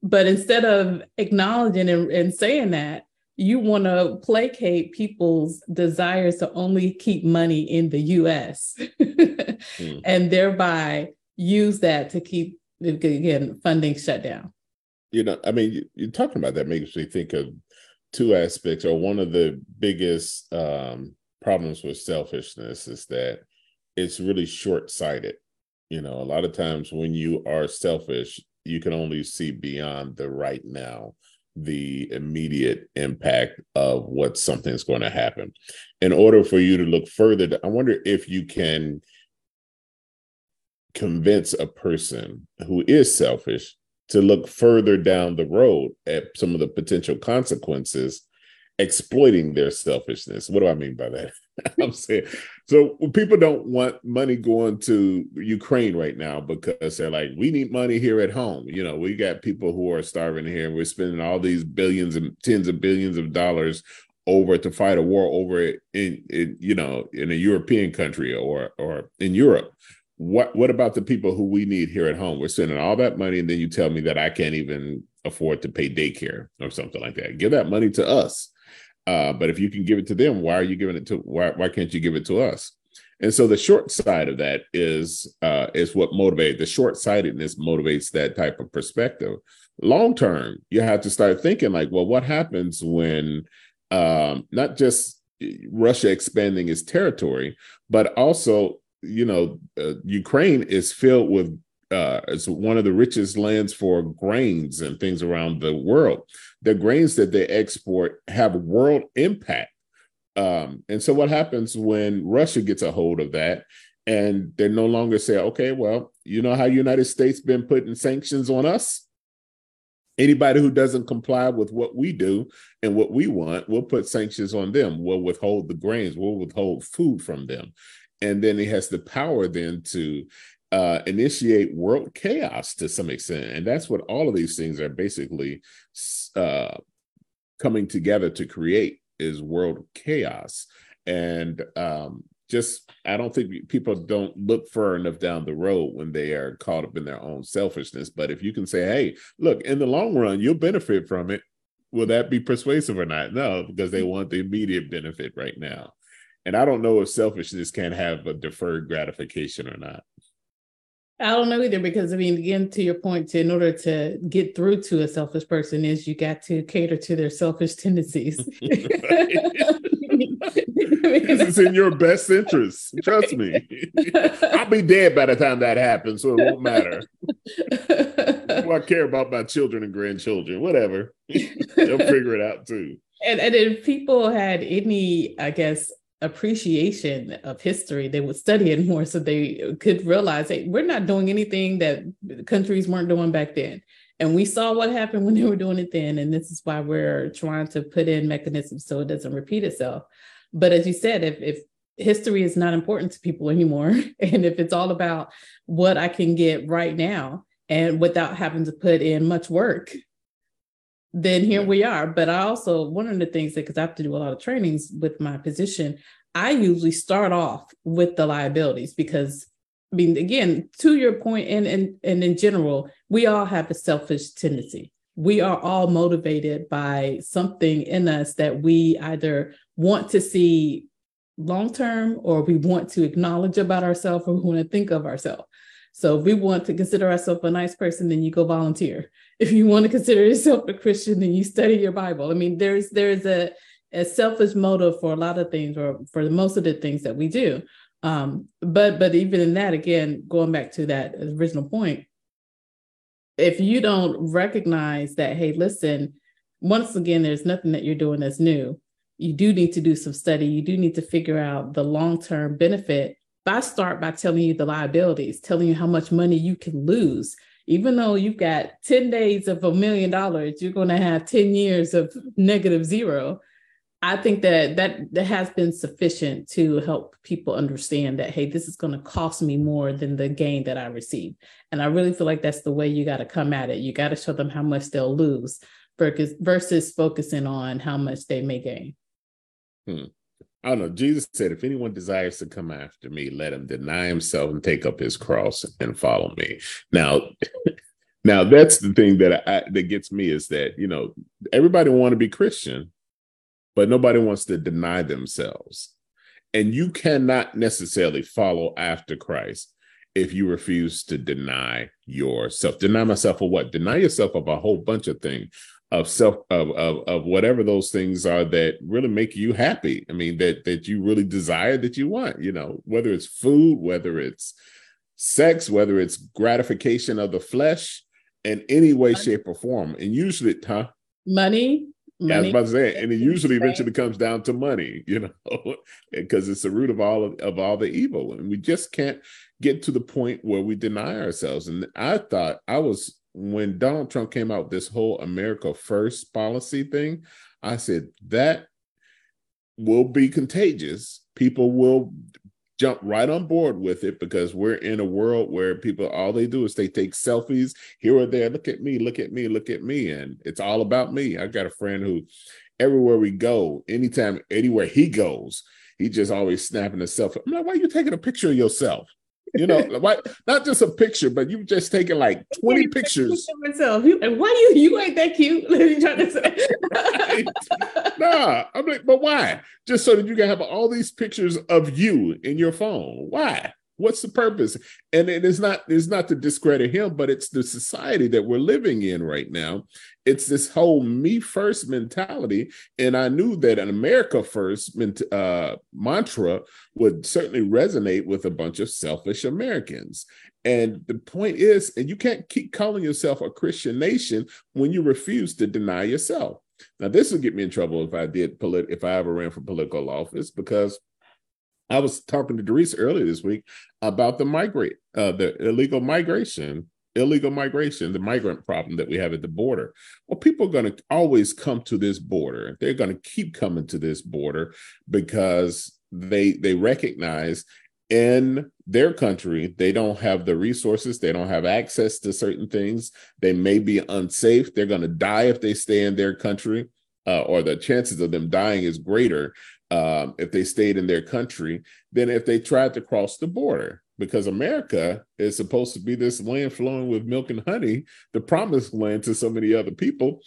But instead of acknowledging and, and saying that, you want to placate people's desires to only keep money in the US [laughs] mm. and thereby use that to keep again funding shut down. You know, I mean, you're talking about that makes me think of two aspects, or one of the biggest um, problems with selfishness is that it's really short sighted. You know, a lot of times when you are selfish, you can only see beyond the right now the immediate impact of what something's going to happen. In order for you to look further, I wonder if you can convince a person who is selfish to look further down the road at some of the potential consequences exploiting their selfishness. What do I mean by that? [laughs] [laughs] I'm saying so people don't want money going to Ukraine right now because they're like, we need money here at home. You know, we got people who are starving here. and We're spending all these billions and tens of billions of dollars over to fight a war over in, in you know in a European country or or in Europe. What what about the people who we need here at home? We're spending all that money, and then you tell me that I can't even afford to pay daycare or something like that. Give that money to us uh, but if you can give it to them, why are you giving it to why why can't you give it to us? And so the short side of that is uh, is what motivates the short sightedness motivates that type of perspective. Long term, you have to start thinking like, well, what happens when um, not just Russia expanding its territory, but also you know uh, Ukraine is filled with uh, it's one of the richest lands for grains and things around the world. The grains that they export have world impact. Um, and so, what happens when Russia gets a hold of that and they no longer say, okay, well, you know how United States been putting sanctions on us? Anybody who doesn't comply with what we do and what we want, we'll put sanctions on them. We'll withhold the grains, we'll withhold food from them. And then he has the power then to uh, initiate world chaos to some extent. And that's what all of these things are basically uh, coming together to create is world chaos. And um, just, I don't think people don't look far enough down the road when they are caught up in their own selfishness. But if you can say, hey, look, in the long run, you'll benefit from it. Will that be persuasive or not? No, because they want the immediate benefit right now. And I don't know if selfishness can have a deferred gratification or not. I don't know either because I mean, again, to your point, to, in order to get through to a selfish person, is you got to cater to their selfish [laughs] tendencies. this is in your best interest. Trust me. [laughs] I'll be dead by the time that happens, so it won't matter. [laughs] well, I care about my children and grandchildren, whatever. They'll figure it out too. And, and if people had any, I guess, appreciation of history, they would study it more so they could realize, hey, we're not doing anything that countries weren't doing back then. And we saw what happened when they were doing it then. And this is why we're trying to put in mechanisms so it doesn't repeat itself. But as you said, if, if history is not important to people anymore, [laughs] and if it's all about what I can get right now and without having to put in much work, then here we are. But I also, one of the things that, because I have to do a lot of trainings with my position, I usually start off with the liabilities because, I mean, again, to your point, and, and, and in general, we all have a selfish tendency. We are all motivated by something in us that we either want to see long term or we want to acknowledge about ourselves or we want to think of ourselves. So if we want to consider ourselves a nice person, then you go volunteer. If you want to consider yourself a Christian, then you study your Bible. I mean, there's there's a, a selfish motive for a lot of things, or for most of the things that we do. Um, but but even in that, again, going back to that original point, if you don't recognize that, hey, listen, once again, there's nothing that you're doing that's new. You do need to do some study. You do need to figure out the long term benefit but I start by telling you the liabilities, telling you how much money you can lose. Even though you've got 10 days of a million dollars, you're going to have 10 years of negative zero. I think that that that has been sufficient to help people understand that hey, this is going to cost me more than the gain that I receive. And I really feel like that's the way you got to come at it. You got to show them how much they'll lose versus versus focusing on how much they may gain. Hmm. I don't know. Jesus said, if anyone desires to come after me, let him deny himself and take up his cross and follow me. Now, [laughs] now that's the thing that I, that gets me is that, you know, everybody want to be Christian, but nobody wants to deny themselves. And you cannot necessarily follow after Christ if you refuse to deny yourself. Deny myself of what? Deny yourself of a whole bunch of things of self of, of of whatever those things are that really make you happy. I mean that that you really desire that you want you know whether it's food whether it's sex whether it's gratification of the flesh in any way shape or form. And usually huh? Money Money. Yeah, I was about to say, and it usually eventually comes down to money, [laughs] you know, because it's the root of all of, of all the evil, and we just can't get to the point where we deny ourselves. And I thought I was when Donald Trump came out this whole America First policy thing, I said that will be contagious. People will jump right on board with it because we're in a world where people all they do is they take selfies here or there. Look at me, look at me, look at me, and it's all about me. I got a friend who, everywhere we go, anytime, anywhere he goes, he just always snapping a selfie. I'm like, why are you taking a picture of yourself? You know, why not just a picture, but you've just taken like 20 pictures. Myself. And why you you ain't that cute? [laughs] say. [laughs] nah, I'm like, but why? Just so that you can have all these pictures of you in your phone. Why? What's the purpose? And it is not it's not to discredit him, but it's the society that we're living in right now. It's this whole me first mentality, and I knew that an America first uh, mantra would certainly resonate with a bunch of selfish Americans. And the point is, and you can't keep calling yourself a Christian nation when you refuse to deny yourself. Now, this would get me in trouble if I did polit- if I ever ran for political office because I was talking to Doris earlier this week about the migrate, uh, the illegal migration, illegal migration, the migrant problem that we have at the border. Well, people are going to always come to this border. They're going to keep coming to this border because they they recognize in their country they don't have the resources they don't have access to certain things they may be unsafe they're going to die if they stay in their country uh, or the chances of them dying is greater um, if they stayed in their country than if they tried to cross the border. Because America is supposed to be this land flowing with milk and honey, the promised land to so many other people.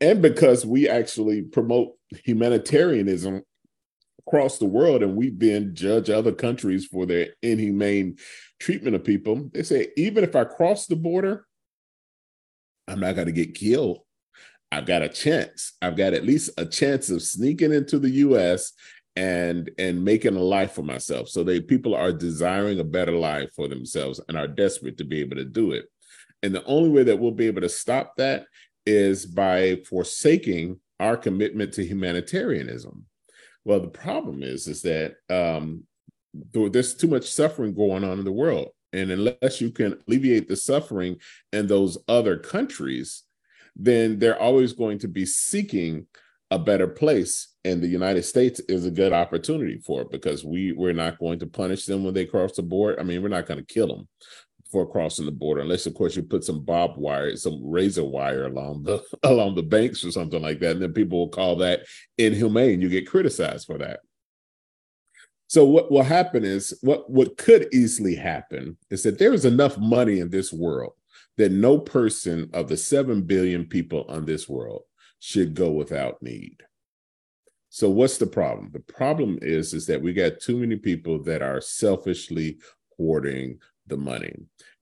And because we actually promote humanitarianism across the world and we then judge other countries for their inhumane treatment of people, they say, even if I cross the border, I'm not going to get killed. I've got a chance. I've got at least a chance of sneaking into the US and and making a life for myself. So they people are desiring a better life for themselves and are desperate to be able to do it. And the only way that we'll be able to stop that is by forsaking our commitment to humanitarianism. Well, the problem is is that um, there's too much suffering going on in the world, and unless you can alleviate the suffering in those other countries, then they're always going to be seeking a better place and the united states is a good opportunity for it because we we're not going to punish them when they cross the board. I mean we're not going to kill them for crossing the border unless of course you put some bob wire some razor wire along the [laughs] along the banks or something like that and then people will call that inhumane. You get criticized for that. So what will happen is what what could easily happen is that there is enough money in this world that no person of the 7 billion people on this world should go without need. So what's the problem? The problem is is that we got too many people that are selfishly hoarding the money.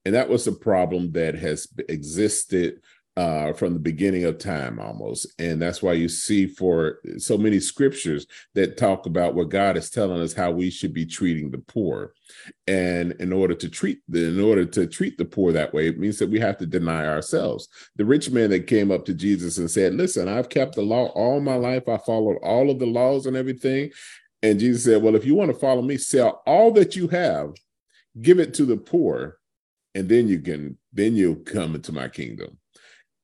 And that was a problem that has existed uh, from the beginning of time almost. And that's why you see for so many scriptures that talk about what God is telling us how we should be treating the poor. And in order to treat the, in order to treat the poor that way, it means that we have to deny ourselves. The rich man that came up to Jesus and said, Listen, I've kept the law all my life, I followed all of the laws and everything. And Jesus said, Well, if you want to follow me, sell all that you have, give it to the poor, and then you can then you'll come into my kingdom.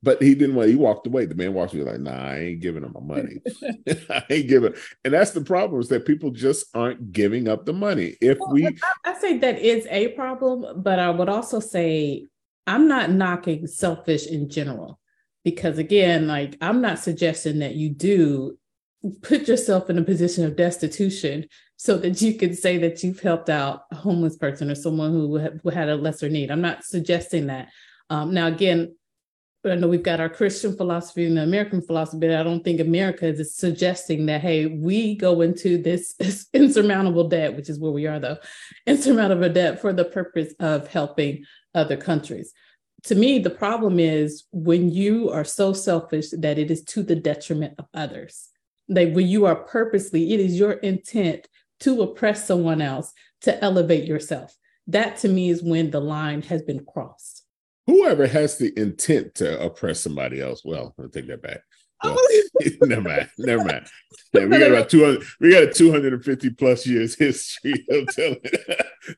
But he didn't want. He walked away. The man walked away like, "Nah, I ain't giving him my money. [laughs] [laughs] I ain't giving." And that's the problem is that people just aren't giving up the money. If well, we, I, I say that is a problem, but I would also say I'm not knocking selfish in general because again, like I'm not suggesting that you do put yourself in a position of destitution so that you can say that you've helped out a homeless person or someone who had a lesser need. I'm not suggesting that. Um, now, again, I know we've got our Christian philosophy and the American philosophy, but I don't think America is suggesting that, hey, we go into [laughs] this, insurmountable debt, which is where we are though, insurmountable debt for the purpose of helping other countries. To me, the problem is when you are so selfish that it is to the detriment of others. Like when you are purposely, it is your intent to oppress someone else to elevate yourself. That to me is when the line has been crossed whoever has the intent to oppress somebody else, well, I'll take that back. Well, [laughs] [laughs] never mind. Never mind. Yeah, we [laughs] got about 200, we got a 250 plus years history of telling,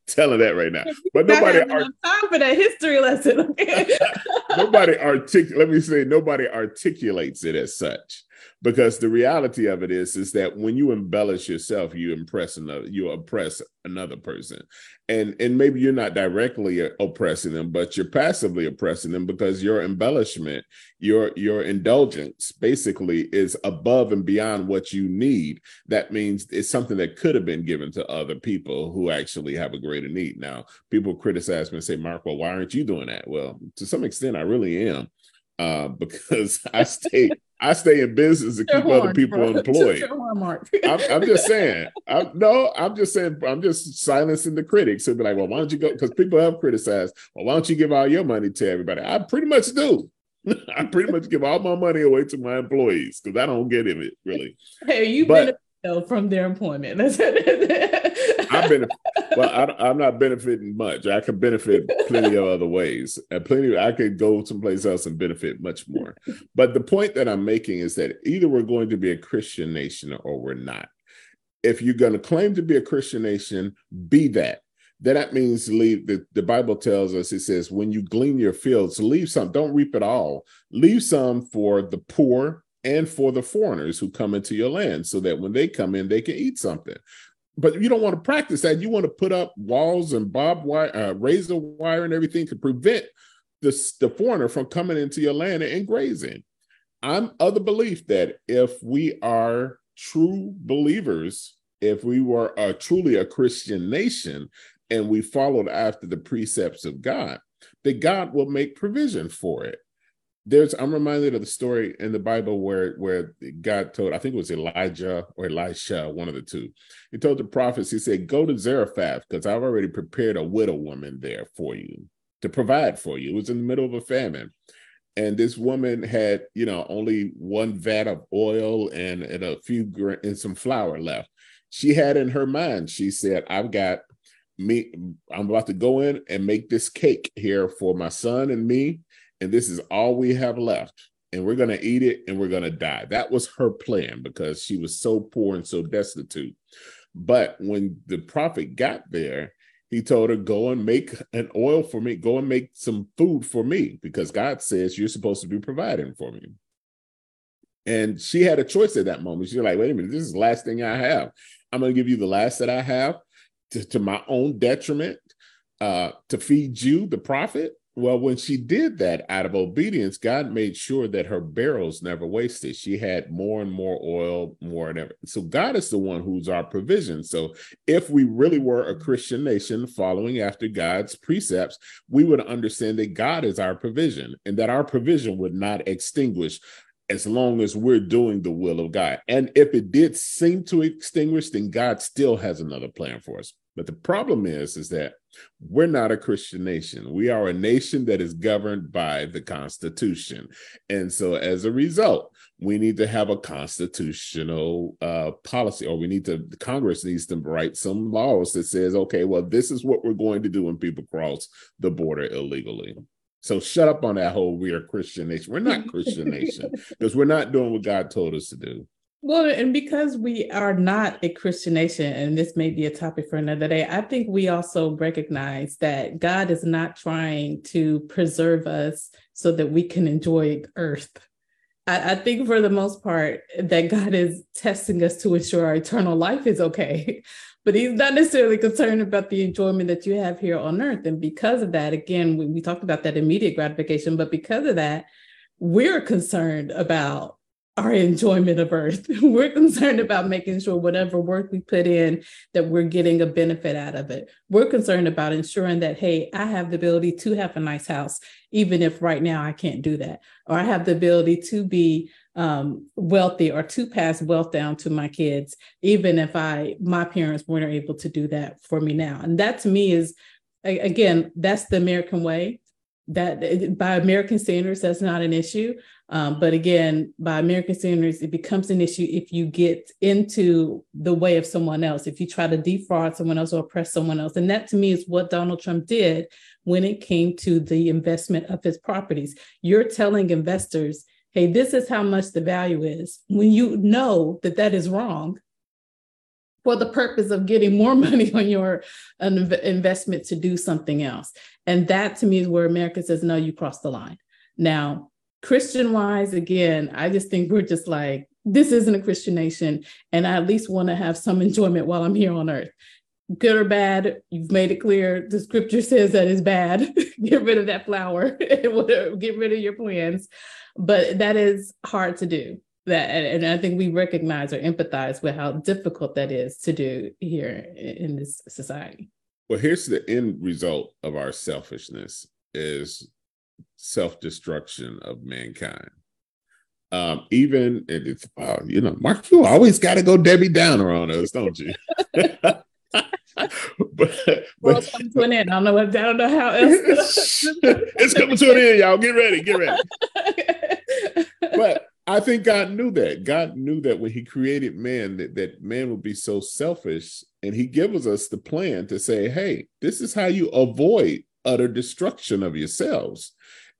telling that right now. But nobody art- time for that history lesson. nobody articulate, let me say, nobody articulates it as such. Because the reality of it is is that when you embellish yourself you impress another you oppress another person. And and maybe you're not directly oppressing them but you're passively oppressing them because your embellishment your your indulgence basically is above and beyond what you need. That means it's something that could have been given to other people who actually have a greater need. Now people criticize me and say mark well why aren't you doing that? Well to some extent i really am uh, [laughs] because I stay I stay in business to keep horn, other people [laughs] bro. employed. I'm, I'm, just saying. I'm, no, I'm just saying. I'm just silencing the critics. who be like, "Well, why don't you go?" Because people have criticized. Well, why don't you give all your money to everybody? I pretty much do. [laughs] I pretty much give all my money away to my employees because I don't get in it really. Hey, you benefit though from their employment. [laughs] I benefit. Well, I, am not benefiting much. I can benefit plenty of other ways, and plenty. I could go someplace else and benefit much more. But the point that I'm making is that either we're going to be a Christian nation or we're not. If you're going to claim to be a Christian nation, be that. Then that means leave. The, the Bible tells us it says, when you glean your fields, leave some. Don't reap it all. Leave some for the poor and for the foreigners who come into your land so that when they come in, they can eat something but you don't want to practice that. You want to put up walls and bob wire, uh, razor wire, and everything to prevent the, the foreigner from coming into your land and grazing. I'm of the belief that if we are true believers, if we were a, truly a Christian nation and we followed after the precepts of God, that God will make provision for it there's I'm reminded of the story in the Bible where where God told I think it was Elijah or Elisha, one of the two. He told the prophets, he said, "Go to Zarephath because I've already prepared a widow woman there for you to provide for you." It was in the middle of a famine, and this woman had you know only one vat of oil and and a few and some flour left. She had in her mind, she said, "I've got." Me, I'm about to go in and make this cake here for my son and me, and this is all we have left and we're going to eat it and we're going to die. That was her plan because she was so poor and so destitute. But when the prophet got there, he told her, Go and make an oil for me, go and make some food for me, because God says you're supposed to be providing for me. And she had a choice at that moment. She's like, Wait a minute, this is the last thing I have. I'm going to give you the last that I have to, to my own detriment uh, to feed you, the prophet well, when she did that out of obedience, God made sure that her barrels never wasted. She had more and more oil, more and ever. So God is the one who's our provision. So if we really were a Christian nation following after God's precepts, we would understand that God is our provision and that our provision would not extinguish as long as we're doing the will of God. And if it did seem to extinguish, then God still has another plan for us. But the problem is, is that we're not a Christian nation. We are a nation that is governed by the Constitution. And so as a result, we need to have a constitutional uh, policy, or we need to, Congress needs to write some laws that says, okay, well, this is what we're going to do when people cross the border illegally. So shut up on that whole we are Christian nation. We're not Christian nation because we're not doing what God told us to do. Well, and because we are not a Christian nation, and this may be a topic for another day, I think we also recognize that God is not trying to preserve us so that we can enjoy earth. I, I think for the most part that God is testing us to ensure our eternal life is okay. [laughs] but he's not necessarily concerned about the enjoyment that you have here on earth. And because of that, again, we, we talked about that immediate gratification, but because of that, we're concerned about our enjoyment of earth. [laughs] we're concerned about making sure whatever work we put in that we're getting a benefit out of it. We're concerned about ensuring that hey, I have the ability to have a nice house even if right now I can't do that or I have the ability to be um, wealthy or to pass wealth down to my kids even if I my parents weren't able to do that for me now. And that to me is again that's the American way that by American standards, that's not an issue. Um, but again, by American standards, it becomes an issue if you get into the way of someone else, if you try to defraud someone else or oppress someone else. And that to me is what Donald Trump did when it came to the investment of his properties. You're telling investors, hey, this is how much the value is. When you know that that is wrong, for the purpose of getting more [laughs] money on your investment to do something else. And that to me is where America says, no, you crossed the line. Now, Christian wise, again, I just think we're just like, this isn't a Christian nation, and I at least want to have some enjoyment while I'm here on earth. Good or bad, you've made it clear. The scripture says that is bad. [laughs] get rid of that flower, [laughs] get rid of your plans. But that is hard to do. That and I think we recognize or empathize with how difficult that is to do here in this society. Well, here's the end result of our selfishness is self-destruction of mankind um, even it's uh, you know, Mark, you always got to go Debbie Downer on us, don't you? [laughs] but, well, it's coming to an end. I don't know. What, I don't know how else. [laughs] it's coming to an end, y'all. Get ready. Get ready. [laughs] but I think God knew that. God knew that when He created man, that, that man would be so selfish, and He gives us the plan to say, "Hey, this is how you avoid utter destruction of yourselves."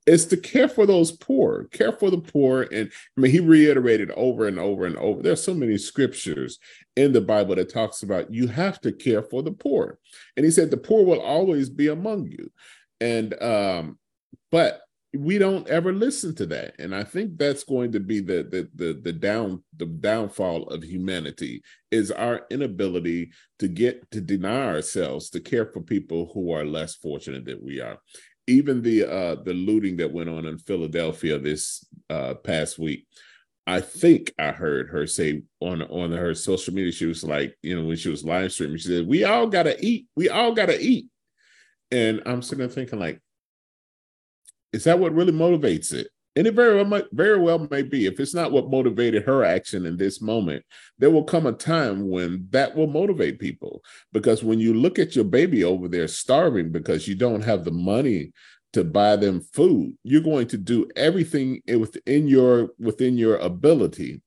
Is to care for those poor, care for the poor. And I mean, he reiterated over and over and over. There's so many scriptures in the Bible that talks about you have to care for the poor. And he said the poor will always be among you. And um, but we don't ever listen to that. And I think that's going to be the the the, the down the downfall of humanity is our inability to get to deny ourselves to care for people who are less fortunate than we are even the uh the looting that went on in Philadelphia this uh past week. I think I heard her say on on her social media, she was like, you know, when she was live streaming, she said, "We all gotta eat. We all gotta eat." And I'm sitting there thinking, like, is that what really motivates it? And it very well might, very well may be. If it's not what motivated her action in this moment, there will come a time when that will motivate people. Because when you look at your baby over there starving because you don't have the money to buy them food, you're going to do everything within your within your ability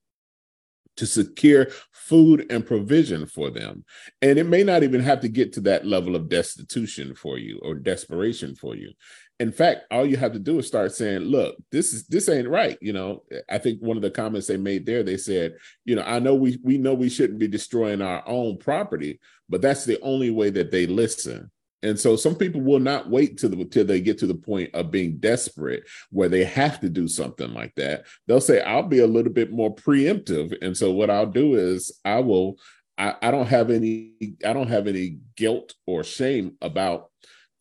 to secure food and provision for them. And it may not even have to get to that level of destitution for you or desperation for you in fact, all you have to do is start saying, "Look, this is this ain't right." You know, I think one of the comments they made there, they said, "You know, I know we we know we shouldn't be destroying our own property, but that's the only way that they listen." And so some people will not wait till, the, till they get to the point of being desperate where they have to do something like that. They'll say, I'll be a little bit more preemptive. And so what I'll do is I will, I, I don't have any, I don't have any guilt or shame about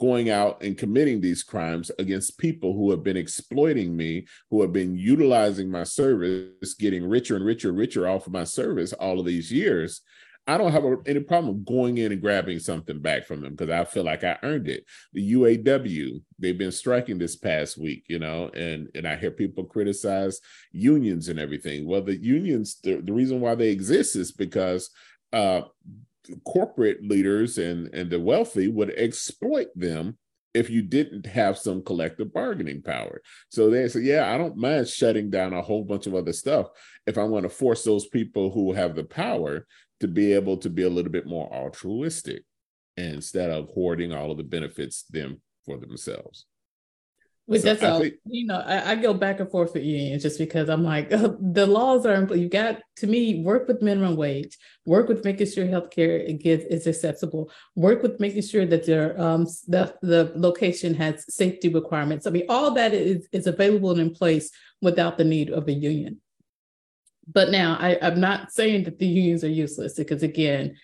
going out and committing these crimes against people who have been exploiting me, who have been utilizing my service, getting richer and richer and richer off of my service all of these years. I don't have a, any problem going in and grabbing something back from them because I feel like I earned it. The UAW, they've been striking this past week, you know, and and I hear people criticize unions and everything. Well, the unions, the, the reason why they exist is because uh, corporate leaders and and the wealthy would exploit them if you didn't have some collective bargaining power. So they say, yeah, I don't mind shutting down a whole bunch of other stuff if I want to force those people who have the power to be able to be a little bit more altruistic instead of hoarding all of the benefits them for themselves. Which so that's all, think, you know, I, I, go back and forth with unions just because I'm like, [laughs] the laws are, you got to me, work with minimum wage, work with making sure healthcare gets, is accessible, work with making sure that their, um, the, the location has safety requirements. I mean, all that is, is available and in place without the need of a union. But now I, I'm not saying that the unions are useless because again,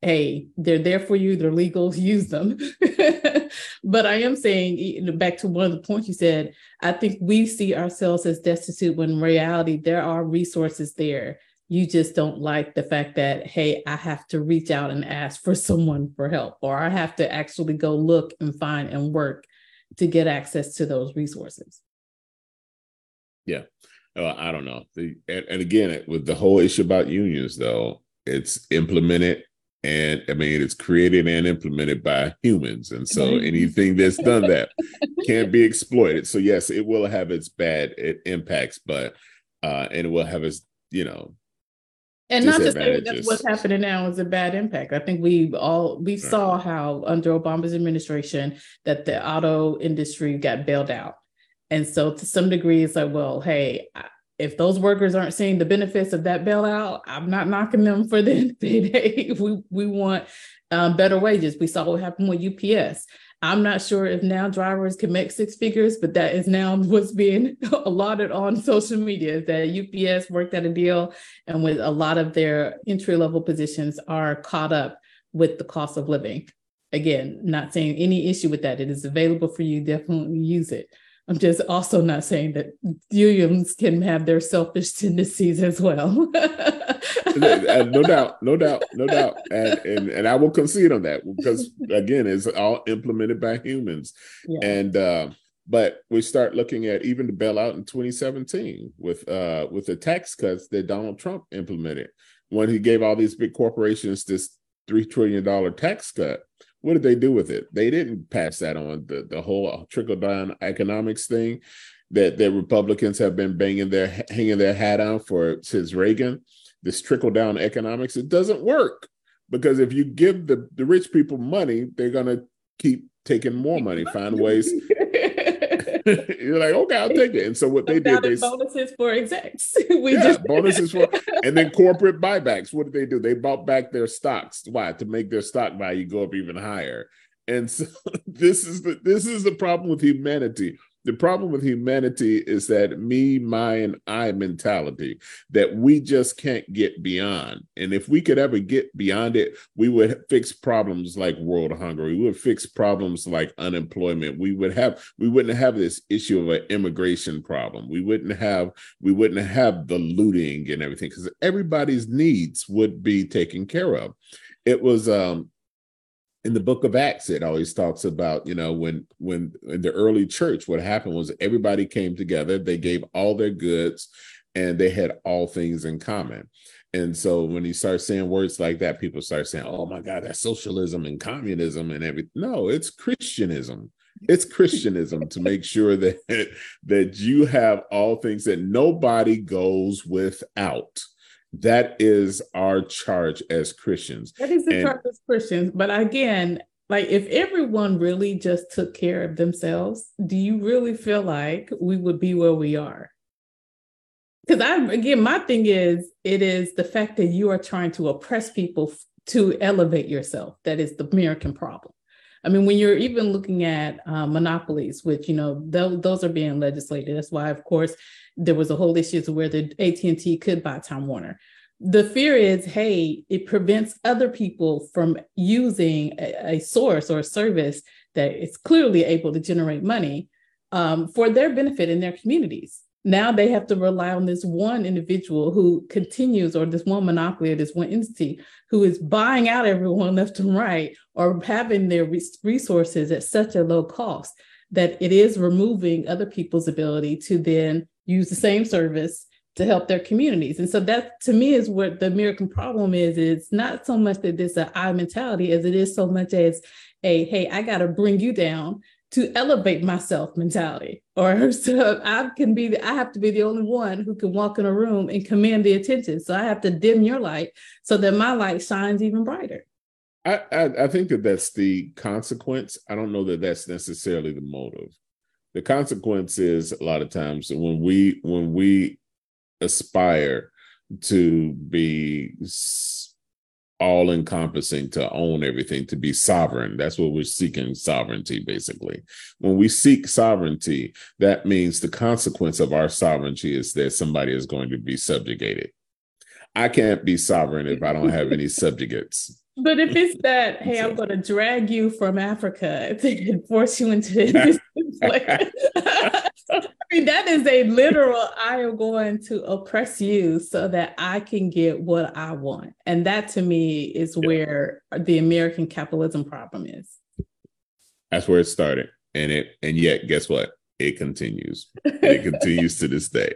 hey, they're there for you, they're legal, [laughs] use them. [laughs] but I am saying, back to one of the points you said, I think we see ourselves as destitute when in reality there are resources there. You just don't like the fact that, hey, I have to reach out and ask for [laughs] someone for help, or I have to actually go look and find and work to get access to those resources. Yeah. Uh, I don't know. The, and, and again, with the whole issue about unions, though, it's implemented and I mean it's created and implemented by humans, and so anything that's done that [laughs] can't be exploited. So yes, it will have its bad impacts, but uh, and it will have its you know. And not to say that what's happening now is a bad impact. I think we all we right. saw how under Obama's administration that the auto industry got bailed out, and so to some degree, it's like, well, hey, if those workers aren't seeing the benefits of that bailout, I'm not knocking them for [laughs] the payday. we we want um, better wages. We saw what happened with UPS. I'm not sure if now drivers can make six figures, but that is now [laughs] what's being [laughs] allotted on social media that UPS worked out a deal and with a lot of their entry level positions are caught up with the cost of living. Again, not saying any issue with that. It is available for you. Definitely use it. I'm just also not saying that unions can have their selfish tendencies as well. [laughs] no doubt, no doubt, no doubt, and, and and I will concede on that because again, it's all implemented by humans, yeah. and uh, but we start looking at even the bailout in 2017 with uh, with the tax cuts that Donald Trump implemented when he gave all these big corporations this three trillion dollar tax cut what did they do with it? They didn't pass that on. The the whole trickle down economics thing that the Republicans have been banging their hanging their hat on for since Reagan. This trickle down economics it doesn't work because if you give the the rich people money, they're gonna keep taking more money, find ways [laughs] [laughs] You're like, okay, I'll take it. And so what they did, they bonuses for execs. [laughs] we yeah, just bonuses for, and then corporate buybacks. What did they do? They bought back their stocks. Why? To make their stock value go up even higher. And so [laughs] this is the this is the problem with humanity the problem with humanity is that me, my, and I mentality that we just can't get beyond. And if we could ever get beyond it, we would fix problems like world hunger. We would fix problems like unemployment. We would have we wouldn't have this issue of an immigration problem. We wouldn't have we wouldn't have the looting and everything because everybody's needs would be taken care of. It was um in the book of acts it always talks about you know when when in the early church what happened was everybody came together they gave all their goods and they had all things in common. And so when you start saying words like that people start saying oh my god that's socialism and communism and everything no it's christianism. It's christianism to make sure that [laughs] that you have all things that nobody goes without that is our charge as Christians. That is the and, charge as Christians. But again, like if everyone really just took care of themselves, do you really feel like we would be where we are? Because I again, my thing is, it is the fact that you are trying to oppress people to elevate yourself. That is the American problem. I mean, when you're even looking at uh, monopolies, which you know th- those are being legislated. That's why, of course, there was a whole issue to where the AT&T could buy Time Warner. The fear is, hey, it prevents other people from using a, a source or a service that is clearly able to generate money um, for their benefit in their communities. Now they have to rely on this one individual who continues, or this one monopoly, or this one entity who is buying out everyone [laughs] left and right, or having their resources at such a low cost that it is removing other people's ability to then use the same service to help their communities. And so that to me is what the American problem is. It's not so much that this a I mentality as it is so much as a hey, I gotta bring you down to elevate myself mentality. Or [laughs] so I can be the, I have to be the only one who can walk in a room and command the attention. So I have to dim your light so that my light shines even brighter. I, I, I think that that's the consequence. I don't know that that's necessarily the motive the consequence is a lot of times when we when we aspire to be all encompassing to own everything to be sovereign that's what we're seeking sovereignty basically. When we seek sovereignty that means the consequence of our sovereignty is that somebody is going to be subjugated. I can't be sovereign if i don't have any subjugates but if it's [laughs] that, hey, I'm going to drag you from Africa and [laughs] force you into this, [laughs] place. I mean, that is a literal, I am going to oppress you so that I can get what I want. And that to me is where the American capitalism problem is. That's where it started. And it, and yet, guess what? It continues. [laughs] it continues to this day.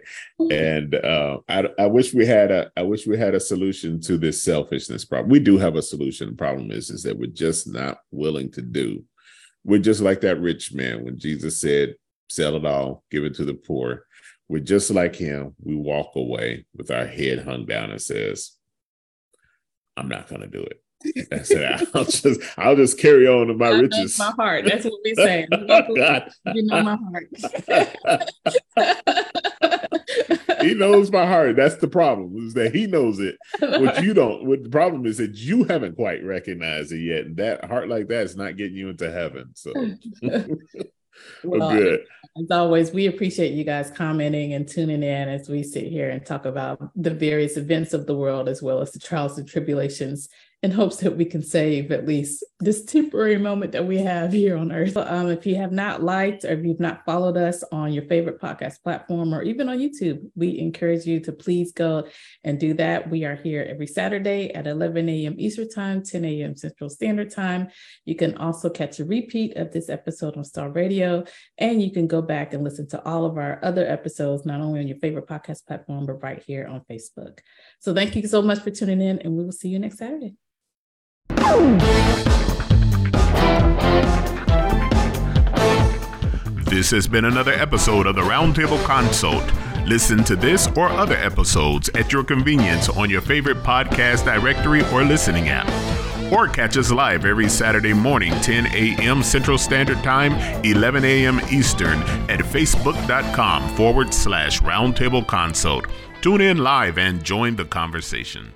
And uh, I, I wish we had a I wish we had a solution to this selfishness problem. We do have a solution. The problem is is that we're just not willing to do. We're just like that rich man when Jesus said, "Sell it all, give it to the poor." We're just like him. We walk away with our head hung down and says, "I'm not going to do it." I said, I'll just I'll just carry on to my I riches. My heart. That's what we say. [laughs] You know, you know my heart. [laughs] he knows my heart. That's the problem. Is that he knows it. What you don't. What the problem is that you haven't quite recognized it yet. And that heart like that is not getting you into heaven. So [laughs] well, good. As always, we appreciate you guys commenting and tuning in as we sit here and talk about the various events of the world as well as the trials and tribulations in hopes that we can save at least this temporary moment that we have here on earth. Um, if you have not liked or if you've not followed us on your favorite podcast platform or even on YouTube, we encourage you to please go and do that. We are here every Saturday at 11 a.m. Eastern Time, 10 a.m. Central Standard Time. You can also catch a repeat of this episode on Star Radio, and you can go back and listen to all of our other episodes, not only on your favorite podcast platform, but right here on Facebook. So thank you so much for tuning in, and we will see you next Saturday. This has been another episode of the Roundtable Consult. Listen to this or other episodes at your convenience on your favorite podcast directory or listening app. Or catch us live every Saturday morning, 10 a.m. Central Standard Time, 11 a.m. Eastern, at facebook.com forward slash roundtable consult. Tune in live and join the conversation.